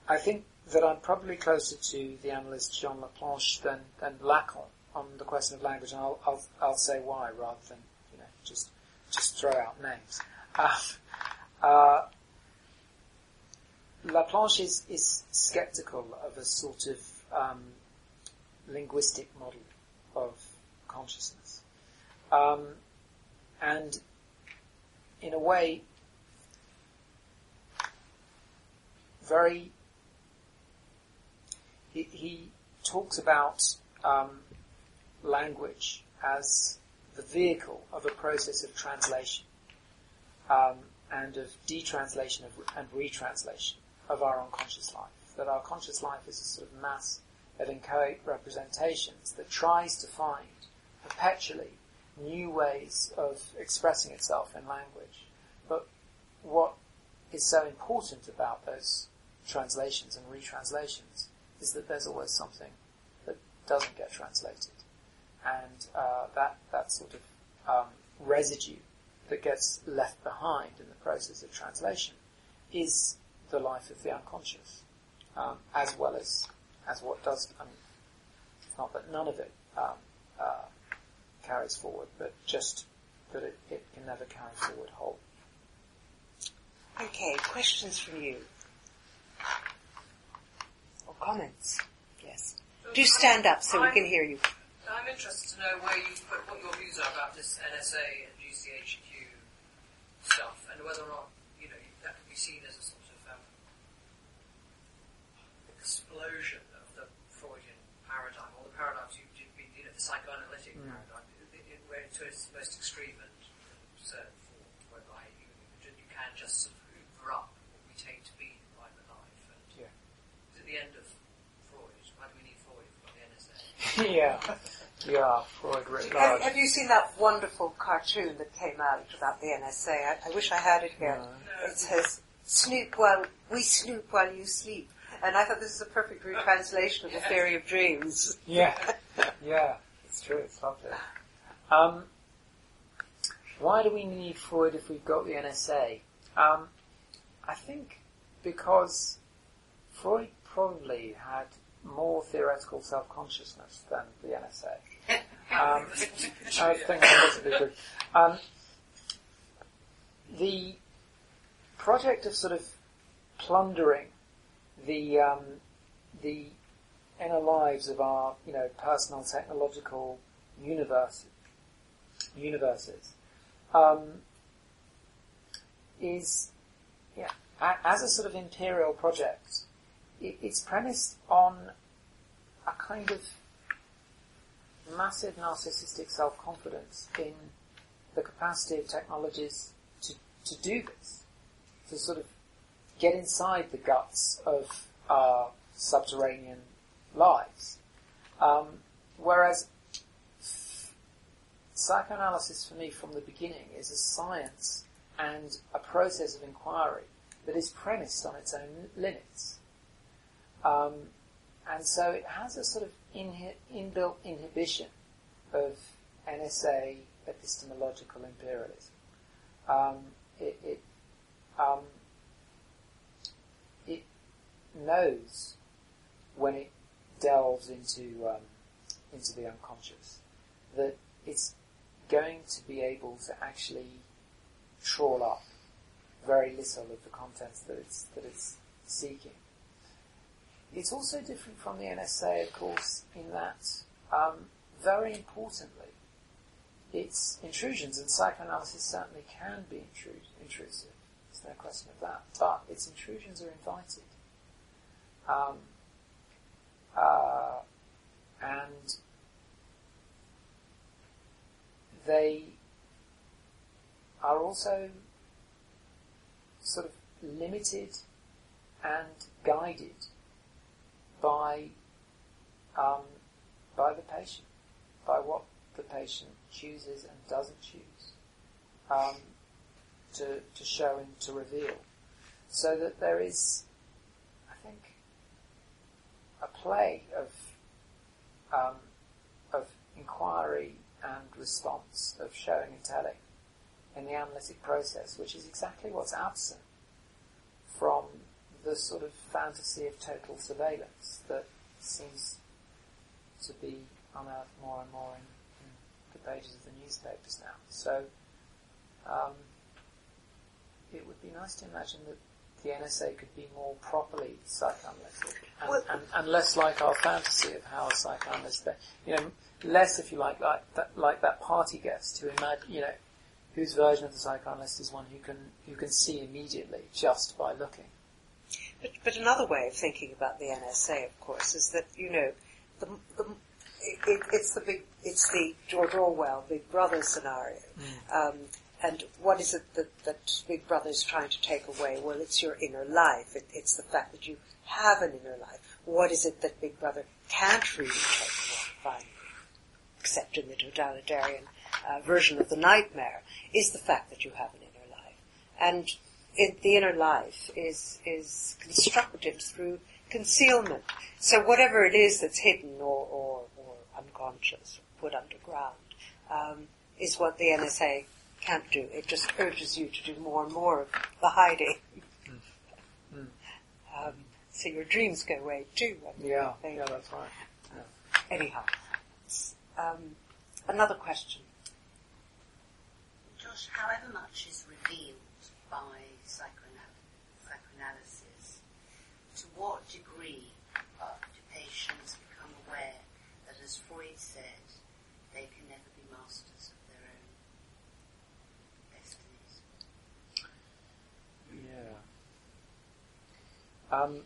I think that I'm probably closer to the analyst Jean Laplanche than, than Lacan on the question of language, and I'll, I'll, I'll say why rather than, just, just throw out names. Uh, uh, Laplanche is, is skeptical of a sort of um, linguistic model of consciousness. Um, and in a way, very, he, he talks about um, language as the vehicle of a process of translation um, and of detranslation and retranslation of our unconscious life. That our conscious life is a sort of mass of inchoate representations that tries to find perpetually new ways of expressing itself in language. But what is so important about those translations and retranslations is that there's always something that doesn't get translated. And uh, that, that sort of um, residue that gets left behind in the process of translation is the life of the unconscious, um, as well as as what does. I mean, not that none of it um, uh, carries forward, but just that it, it can never carry forward whole.
Okay, questions from you or comments? Yes. Do stand up so we can hear you.
I'm interested to know where you put what your views are about this NSA and GCHQ stuff, and whether or not you know that could be seen as a sort of um, explosion of the Freudian paradigm, or the paradigms you, you, you know, the psychoanalytic mm. paradigm, it, it, where to its most extreme and certain form, whereby you, you can just sort of hoover up what we take to be the private life. And yeah. at the end of Freud, why do we need Freud for the NSA?
yeah. Yeah, Freud
have, have, you seen that wonderful cartoon that came out about the NSA? I, I wish I had it here. No. It says, "Snoop while we snoop while you sleep." And I thought this is a perfect retranslation of the theory of dreams.
Yeah, yeah, it's true. It's lovely. Um, why do we need Freud if we've got the NSA? Um, I think because Freud probably had more theoretical self-consciousness than the NSA. Um, I think possibly true. Um, the project of sort of plundering the um, the inner lives of our, you know, personal technological universe, universes, um, is, yeah, a, as a sort of imperial project, it's premised on a kind of massive narcissistic self-confidence in the capacity of technologies to, to do this, to sort of get inside the guts of our subterranean lives. Um, whereas psychoanalysis for me from the beginning is a science and a process of inquiry that is premised on its own limits. Um, and so it has a sort of inhi- inbuilt inhibition of NSA epistemological imperialism. Um, it, it, um, it knows when it delves into um, into the unconscious that it's going to be able to actually trawl up very little of the contents that it's that it's seeking. It's also different from the NSA, of course, in that um, very importantly, its intrusions, and psychoanalysis certainly can be intrusive, there's no question of that, but its intrusions are invited. Um, uh, and they are also sort of limited and guided by um, by the patient, by what the patient chooses and doesn't choose um, to to show and to reveal, so that there is, I think, a play of um, of inquiry and response, of showing and telling in the analytic process, which is exactly what's absent from the sort of fantasy of total surveillance that seems to be unearthed more and more in, in the pages of the newspapers now. So um, it would be nice to imagine that the NSA could be more properly psychoanalytic and, well, and, and, less like our fantasy of how a psychoanalyst, you know, less, if you like, like that, like that party guest who imagine, you know, whose version of the psychoanalyst is one who can who can see immediately just by looking.
But, but another way of thinking about the NSA, of course, is that you know, the, the it, it's the big, it's the George Orwell Big Brother scenario. Mm. Um, and what is it that, that Big Brother is trying to take away? Well, it's your inner life. It, it's the fact that you have an inner life. What is it that Big Brother can't really take away, finally, except in the totalitarian uh, version of the nightmare, is the fact that you have an inner life. And it, the inner life is is constructed through concealment. So whatever it is that's hidden or, or, or unconscious, or put underground, um, is what the NSA can't do. It just urges you to do more and more of the hiding. Mm. Um, so your dreams go away too.
yeah, yeah, that's right.
Yeah. Anyhow, um, another question.
Josh, however much is revealed by psychoanalysis, to what degree uh, do patients become aware that, as Freud said, they can never be masters of their
own destinies? Yeah. Um,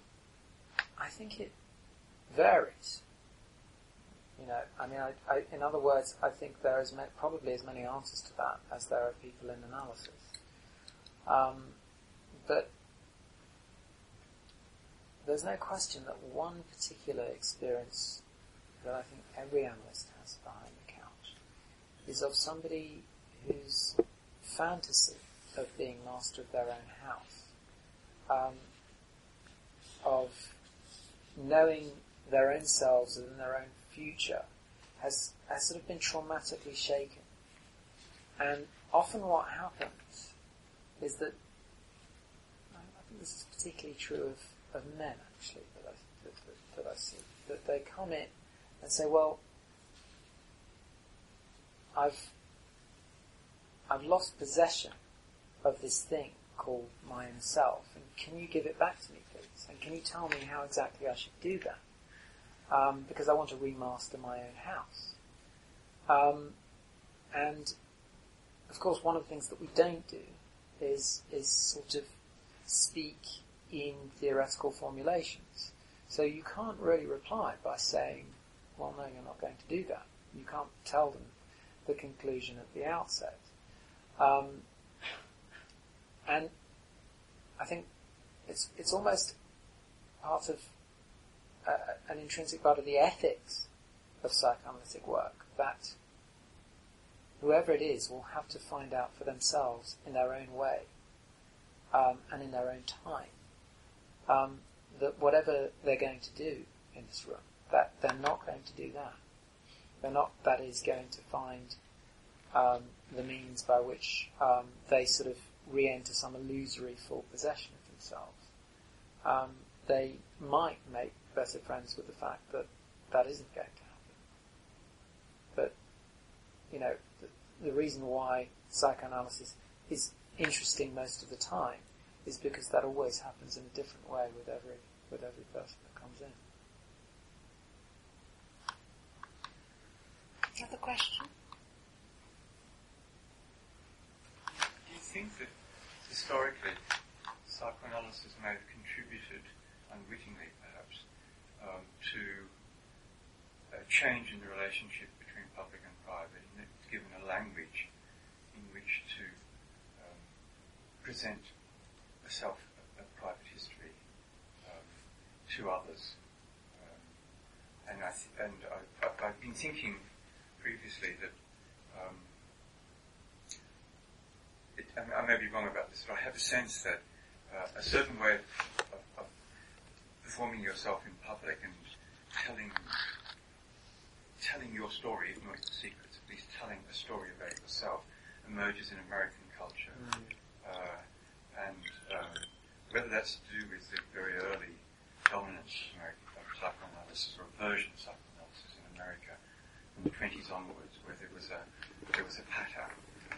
I think it varies. You know, I mean, I, I, in other words, I think there is probably as many answers to that as there are people in analysis. Um, but there's no question that one particular experience that I think every analyst has behind the couch is of somebody whose fantasy of being master of their own house, um, of knowing their own selves and their own future, has, has sort of been traumatically shaken. And often what happens is that I think this is particularly true of, of men actually that I, that, that, that I see, that they come in and say, well, I've, I've lost possession of this thing called my own self, and can you give it back to me, please? And can you tell me how exactly I should do that? um, because I want to remaster my own house. Um, and of course, one of the things that we don't do is is sort of speak in theoretical formulations. So you can't really reply by saying, "Well, no, you're not going to do that." You can't tell them the conclusion at the outset. Um, and I think it's it's almost part of uh, an intrinsic part of the ethics of psychoanalytic work that whoever it is will have to find out for themselves in their own way um, and in their own time um, that whatever they're going to do in this room, that they're not going to do that. They're not, that is, going to find um, the means by which um, they sort of re-enter some illusory full possession of themselves. Um, they might make better friends with the fact that that isn't going to happen. But, you know, the, the reason why psychoanalysis is interesting most of the time is because that always happens in a different way with every with every person that comes in.
Another question?
Do you think that historically psychoanalysis may have contributed unwittingly perhaps um, to a change in the relationship between public and private and it's given a language in which to um, present a self, a, a private history um, to others. Um, and I th- and I, have been thinking previously that um, it, I, I, may be wrong about this, but I have a sense that uh, a certain way of, of, performing yourself in public and telling telling your story, even though it's a secret, at least telling a story about yourself, emerges in American culture. Mm. Uh, and um, whether that's to do with the very early dominance of American psychoanalysis or version of psychoanalysis in America from the 20s onwards, where there was a there was a pattern,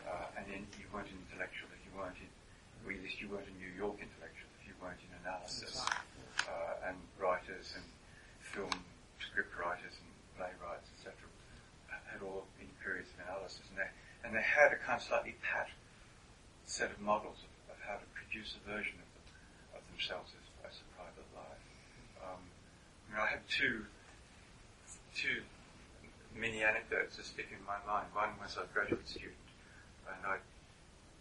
uh, and then you weren't an intellectual if you weren't in, or at least you weren't a New York intellectual if you weren't in analysis, uh, and writers and film script writers and playwrights, etc., had all been periods of analysis, and they and they had a kind of slightly pat set of models of a version of, of themselves as, as, a private life. Um, I, mean, I have two two mini anecdotes that stick in my mind. One was a graduate student, and I'd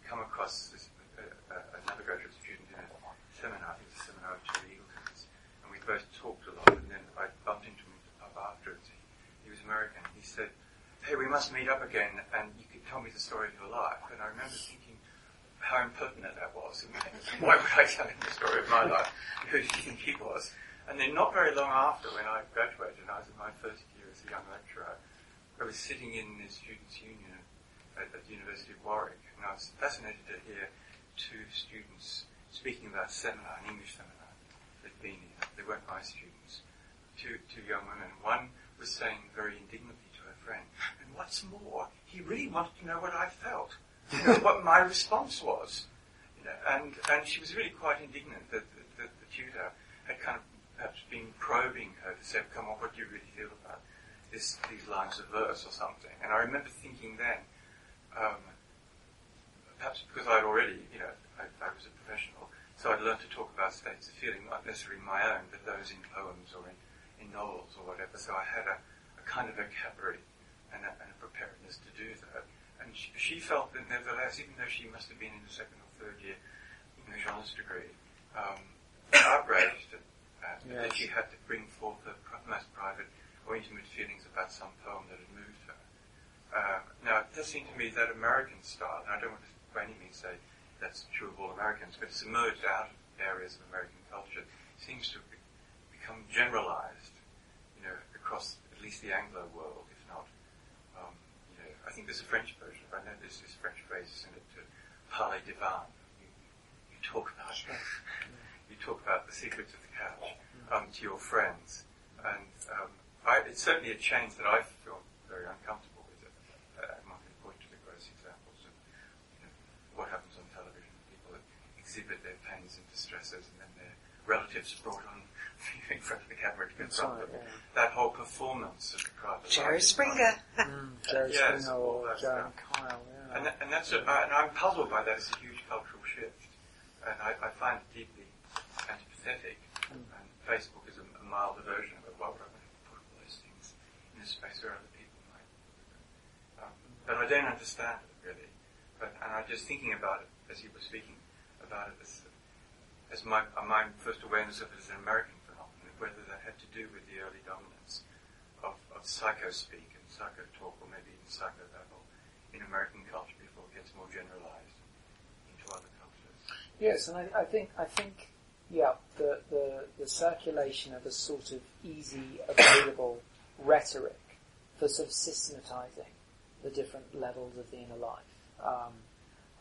come across this, uh, uh, another graduate student in a seminar. It was a seminar of Terry Eagleton's, and we both talked a lot. And then I bumped into him the afterwards. He, he was American. He said, "Hey, we must meet up again, and you could tell me the story of your life." And I remember thinking how impertinent that was. Why would I tell him the story of my life? Who do you think he was? And then not very long after, when I graduated, and I was in my first year as a young lecturer, I was sitting in the Students' Union at, at the University of Warwick, and I was fascinated to hear two students speaking about a seminar, an English seminar, that had been in. They weren't my students. Two, two young women. One was saying very indignantly to her friend, and what's more, he really wanted to know what I felt you know, what my response was. You know, and, and she was really quite indignant that, that, that the tutor had kind of perhaps been probing her to say, come on, what do you really feel about this, these lines of verse or something? And I remember thinking then, um, perhaps because I'd already, you know, I, I, was a professional, so I'd learned to talk about states of feeling, not necessarily my own, but those in poems or in, in novels or whatever. So I had a, a kind of vocabulary and a, and a preparedness to do that she, she, felt that nevertheless, even though she must have been in the second or third year English honours degree, um, outraged at, yes. that she had to bring forth her most private or intimate feelings about some poem that had moved her. Uh, now, it does seem to me that American style, and I don't want to by any means say that's true of all Americans, but it's emerged out of areas of American culture, seems to have become generalized, you know, across at least the Anglo world, if not I think there's a French version. I know there's this French phrase in it to parler divin. You, you talk about you talk about the secrets of the couch um, to your friends, and um, I, it's certainly a change that I feel very uncomfortable with. It. I'm going to point to the gross examples of you know, what happens on television. People exhibit their pains and distresses, and then their relatives brought on in front of the camera to
That's
confront
right,
them.
yeah.
That whole performance of the private
Jerry
life
Springer.
Mm, Jerry
Yes,
Springer or
that
Jeremy
stuff.
Kyle, yeah.
And, that, and that's a, uh, and I'm puzzled by that. It's a huge cultural shift, and I, I find it deeply antipathetic.
Mm.
And Facebook is a, a milder version of it. Why would I want to put all those things in a space where other people might? Um, but I don't understand it really. But and I'm just thinking about it as you were speaking about it as as my uh, my first awareness of it as an American phenomenon, whether that had to do with the early dominance of, of psycho speak and psycho talk, or maybe even psycho babble in American culture before it gets more generalized into other cultures.
Yes, and I, I think I think yeah, the, the the circulation of a sort of easy, available rhetoric for sort of systematizing the different levels of the inner life, um,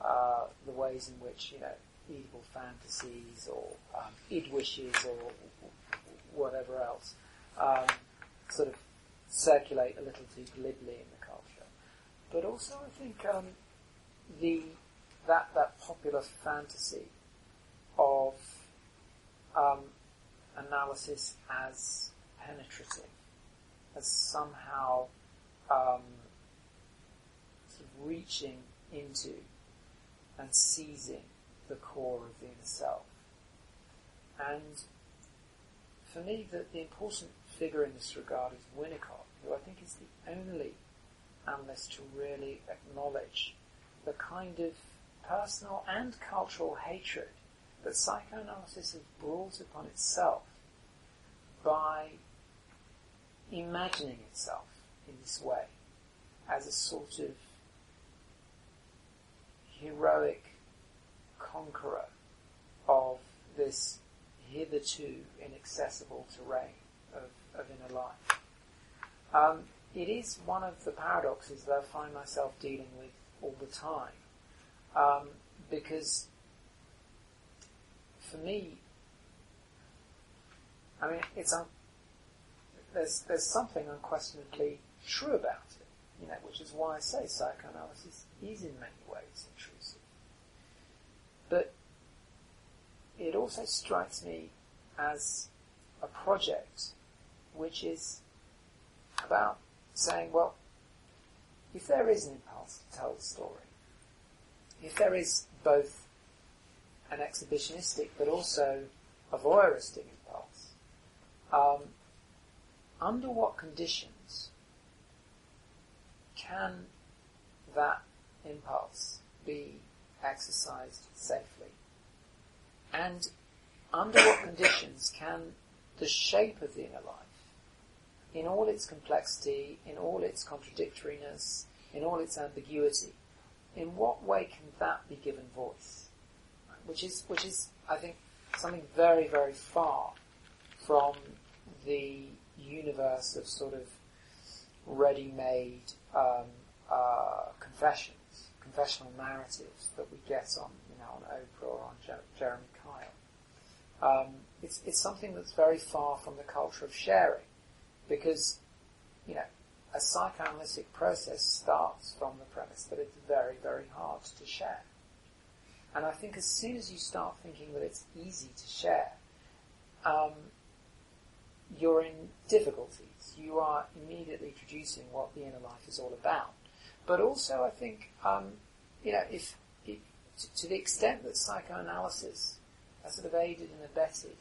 uh, the ways in which you know evil fantasies or um, id wishes or whatever else um, sort of circulate a little too glibly in the culture, but also I think um, the that that popular fantasy of um, analysis as penetrative, as somehow um, sort of reaching into and seizing the core of the inner self. And for me, the, the important figure in this regard is Winnicott, who I think is the only analyst to really acknowledge the kind of personal and cultural hatred that psychoanalysis has brought upon itself by imagining itself in this way as a sort of heroic conqueror of this hitherto inaccessible terrain of, of inner life. Um, it is one of the paradoxes that I find myself dealing with all the time. Um, because for me, I mean, it's un- there's there's something unquestionably true about it, you know, which is why I say psychoanalysis is in many ways intrusive. But it also strikes me as a project which is about saying, well, if there is an impulse to tell the story, if there is both an exhibitionistic but also a voyeuristic impulse, um, under what conditions can that impulse be exercised safely? And under what conditions can the shape of the inner life, in all its complexity, in all its contradictoriness, in all its ambiguity, in what way can that be given voice? Which is, which is, I think, something very, very far from the universe of sort of ready-made um, uh, confessions, confessional narratives that we get on, you know, on Oprah or on Jer- Jeremy. Um, it's, it's something that's very far from the culture of sharing, because, you know, a psychoanalytic process starts from the premise that it's very, very hard to share. And I think as soon as you start thinking that it's easy to share, um, you're in difficulties. You are immediately traducing what the inner life is all about. But also, I think, um, you know, if, if to, to the extent that psychoanalysis has sort of aided and abetted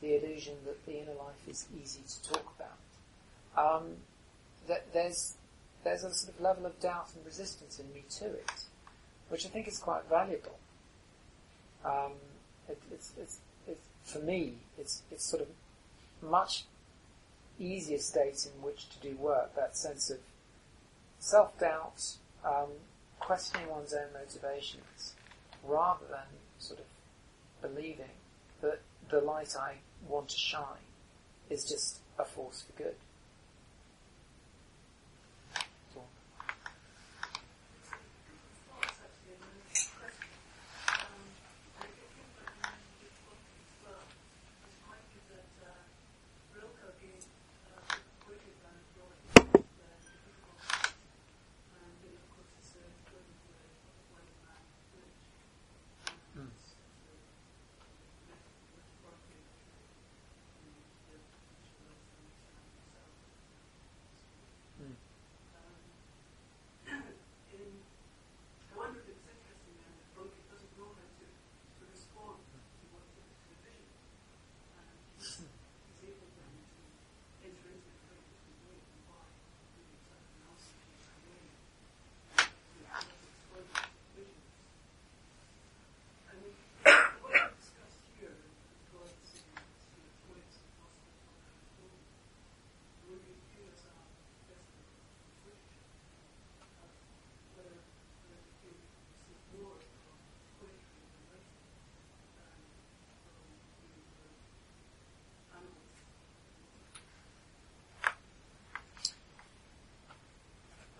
the illusion that the inner life is easy to talk about, um, that there's there's a sort of level of doubt and resistance in me to it, which I think is quite valuable. Um, it, it's, it's, it's, for me, it's, it's sort of much easier state in which to do work, that sense of self-doubt, um, questioning one's own motivations, rather than sort of believing that the light I want to shine is just a force for good.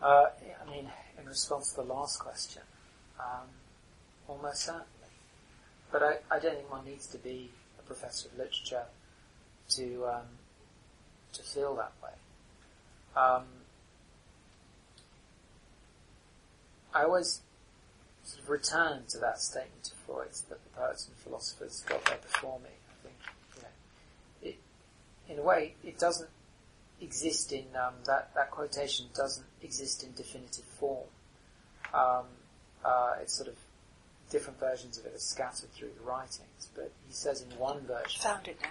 Uh, I mean, in response to the last question, um, almost certainly. But I, I don't think one needs to be a professor of literature to um, to feel that way. Um, I always sort of return to that statement of Freud's that the poets and philosophers got there before me. I think, you know, it, in a way, it doesn't exist in um, that that quotation doesn't exist in definitive form. Um, uh, it's sort of different versions of it are scattered through the writings, but he says in one version.
Found it now.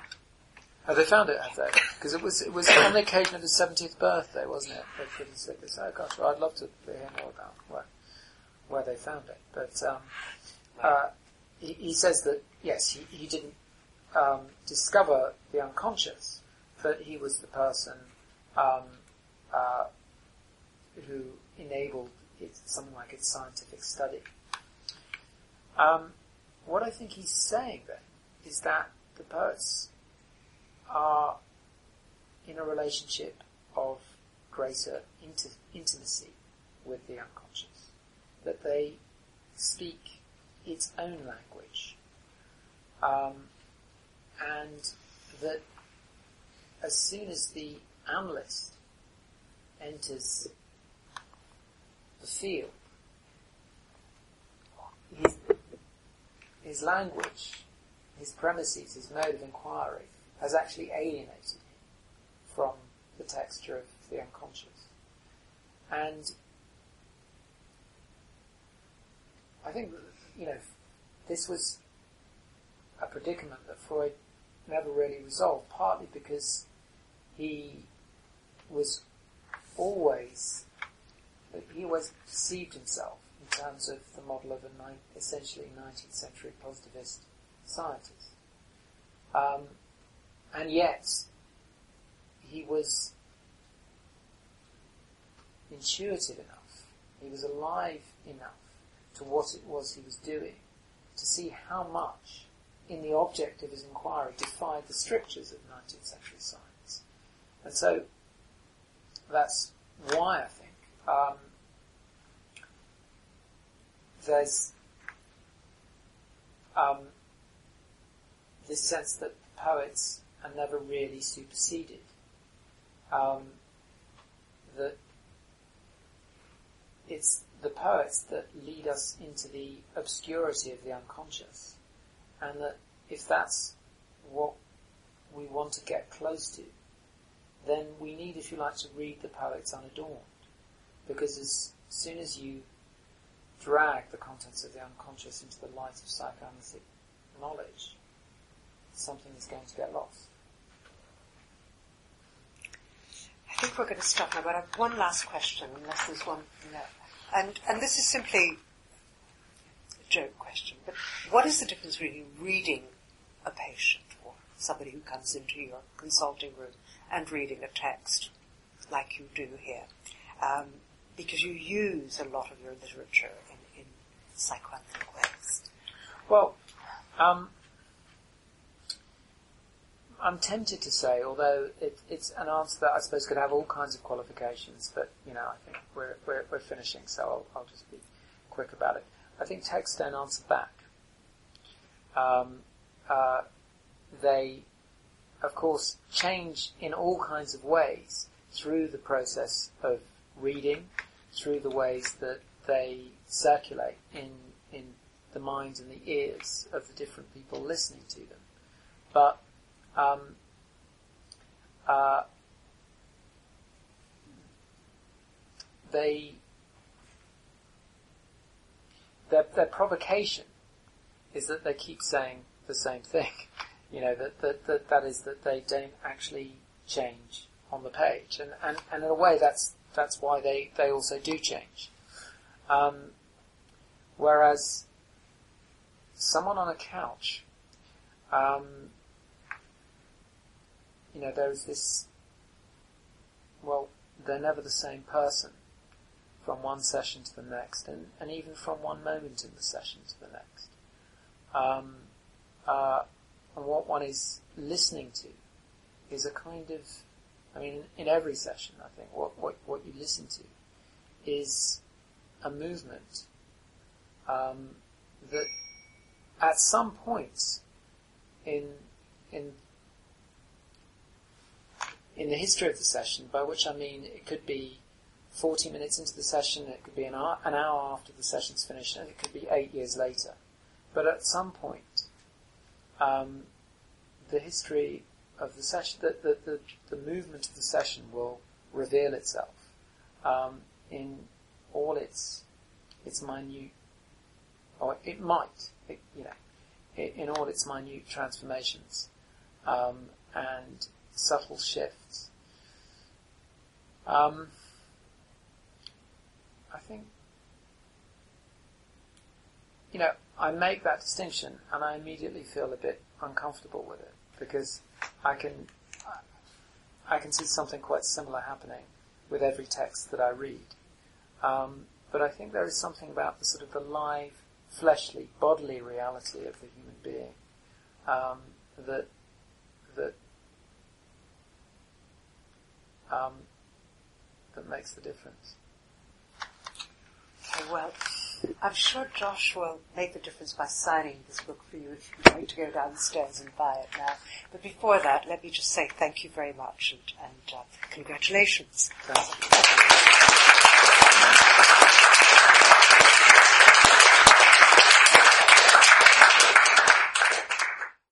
Oh, they found it, have they? Because it was it was on the occasion of his seventieth birthday, wasn't it? They couldn't say this. Oh gosh, well, I'd love to hear more about where where they found it. But um, uh, he, he says that yes, he, he didn't um, discover the unconscious, but he was the person um, uh, who enabled it, something like its scientific study. Um, what I think he's saying then is that the poets are in a relationship of greater inti- intimacy with the unconscious, that they speak its own language, um, and that as soon as the analyst enters the field, his, his language, his premises, his mode of inquiry has actually alienated him from the texture of the unconscious. And I think, you know, this was a predicament that Freud never really resolved, partly because he was always, he always perceived himself in terms of the model of a ni- essentially 19th century positivist scientist. Um, and yet, he was intuitive enough, he was alive enough to what it was he was doing, to see how much in the object of his inquiry defied the strictures of 19th century science. And so, that's why I think um, there's um, this sense that poets are never really superseded. Um, that it's the poets that lead us into the obscurity of the unconscious, and that if that's what we want to get close to, then we need, if you like, to read the poets unadorned. Because as soon as you drag the contents of the unconscious into the light of psychoanalytic knowledge, something is going to get lost.
I think we're going to stop now, but I have one last question, unless there's one. No. And, and this is simply a joke question, but what is the difference between reading a patient or somebody who comes into your consulting room and reading a text like you do here? Um, because you use a lot of your literature in, in psychoanalytic ways.
Well, um, I'm tempted to say, although it, it's an answer that I suppose could have all kinds of qualifications, but you know, I think we're we're, we're finishing, so I'll, I'll just be quick about it. I think texts don't answer back. Um, uh, they, of course, change in all kinds of ways through the process of reading, through the ways that they circulate in in the minds and the ears of the different people listening to them. But um, uh, they their, their provocation is that they keep saying the same thing. You know, that, that, that, that is that they don't actually change on the page. And, and, and in a way that's, that's why they, they also do change. Um, whereas someone on a couch, um, you know, there's this, well, they're never the same person from one session to the next, and, and even from one moment in the session to the next. Um, uh, and what one is listening to is a kind of, I mean, in, every session, I think, what, what, what you listen to is a movement um, that at some point in in in the history of the session, by which I mean it could be 40 minutes into the session, it could be an hour, an hour after the session's finished, and it could be eight years later. But at some point, um, the history of the session, the, the, the, the, movement of the session will reveal itself um, in all its its minute, or it might, it, you know, in all its minute transformations um, and subtle shifts. Um, I think, you know, I make that distinction and I immediately feel a bit uncomfortable with it because I can, I can see something quite similar happening with every text that I read. Um, but I think there is something about the sort of the live, fleshly, bodily reality of the human being um, that that um, that makes the difference.
Well, I'm sure Josh will make the difference by signing this book for you if you're going to go downstairs and buy it now. But before that, let me just say thank you very much and, and uh, congratulations.